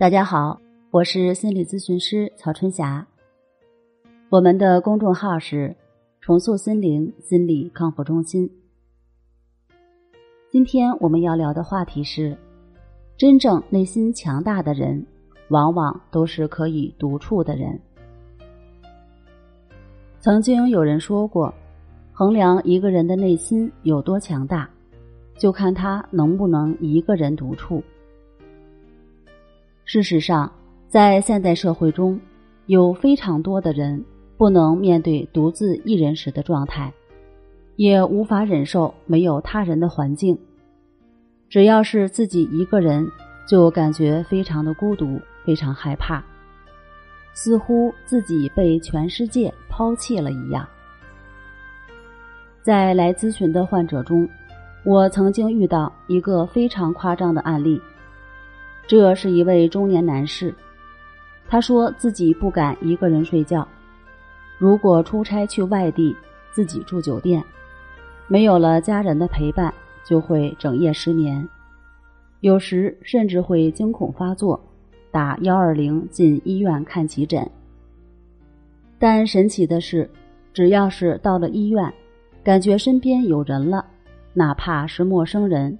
大家好，我是心理咨询师曹春霞。我们的公众号是“重塑心灵心理康复中心”。今天我们要聊的话题是：真正内心强大的人，往往都是可以独处的人。曾经有人说过，衡量一个人的内心有多强大，就看他能不能一个人独处。事实上，在现代社会中，有非常多的人不能面对独自一人时的状态，也无法忍受没有他人的环境。只要是自己一个人，就感觉非常的孤独，非常害怕，似乎自己被全世界抛弃了一样。在来咨询的患者中，我曾经遇到一个非常夸张的案例。这是一位中年男士，他说自己不敢一个人睡觉，如果出差去外地，自己住酒店，没有了家人的陪伴，就会整夜失眠，有时甚至会惊恐发作，打幺二零进医院看急诊。但神奇的是，只要是到了医院，感觉身边有人了，哪怕是陌生人。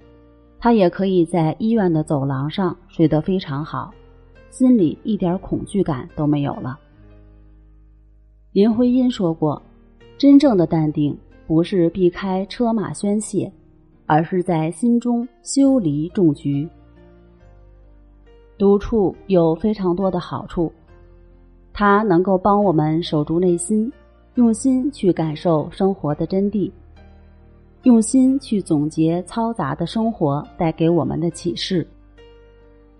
他也可以在医院的走廊上睡得非常好，心里一点恐惧感都没有了。林徽因说过：“真正的淡定不是避开车马宣泄，而是在心中修篱种菊。”独处有非常多的好处，它能够帮我们守住内心，用心去感受生活的真谛。用心去总结嘈杂的生活带给我们的启示，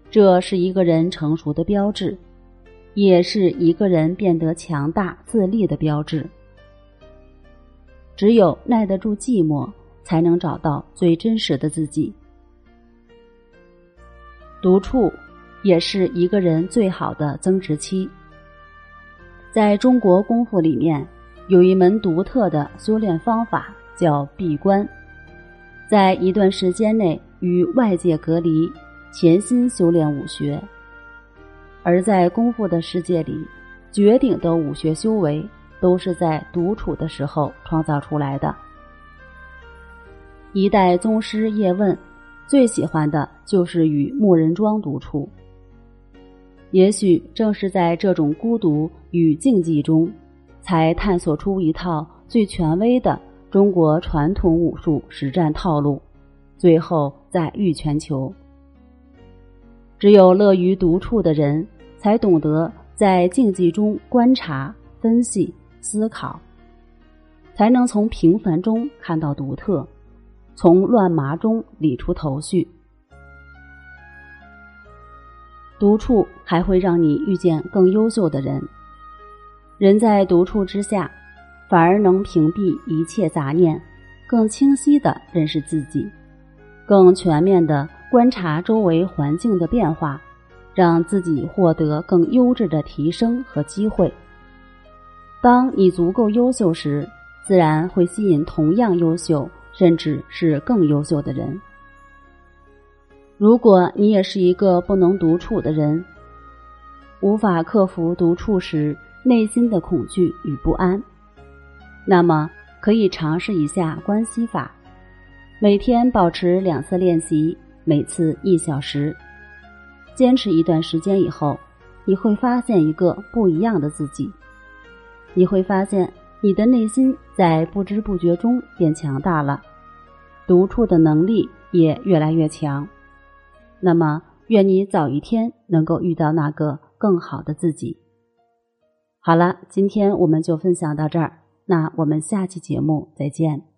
这是一个人成熟的标志，也是一个人变得强大自立的标志。只有耐得住寂寞，才能找到最真实的自己。独处也是一个人最好的增值期。在中国功夫里面，有一门独特的修炼方法。叫闭关，在一段时间内与外界隔离，潜心修炼武学。而在功夫的世界里，绝顶的武学修为都是在独处的时候创造出来的。一代宗师叶问最喜欢的就是与木人桩独处。也许正是在这种孤独与静寂中，才探索出一套最权威的。中国传统武术实战套路，最后再育全球。只有乐于独处的人，才懂得在静寂中观察、分析、思考，才能从平凡中看到独特，从乱麻中理出头绪。独处还会让你遇见更优秀的人。人在独处之下。反而能屏蔽一切杂念，更清晰的认识自己，更全面的观察周围环境的变化，让自己获得更优质的提升和机会。当你足够优秀时，自然会吸引同样优秀，甚至是更优秀的人。如果你也是一个不能独处的人，无法克服独处时内心的恐惧与不安。那么可以尝试一下关系法，每天保持两次练习，每次一小时，坚持一段时间以后，你会发现一个不一样的自己。你会发现你的内心在不知不觉中变强大了，独处的能力也越来越强。那么，愿你早一天能够遇到那个更好的自己。好了，今天我们就分享到这儿。那我们下期节目再见。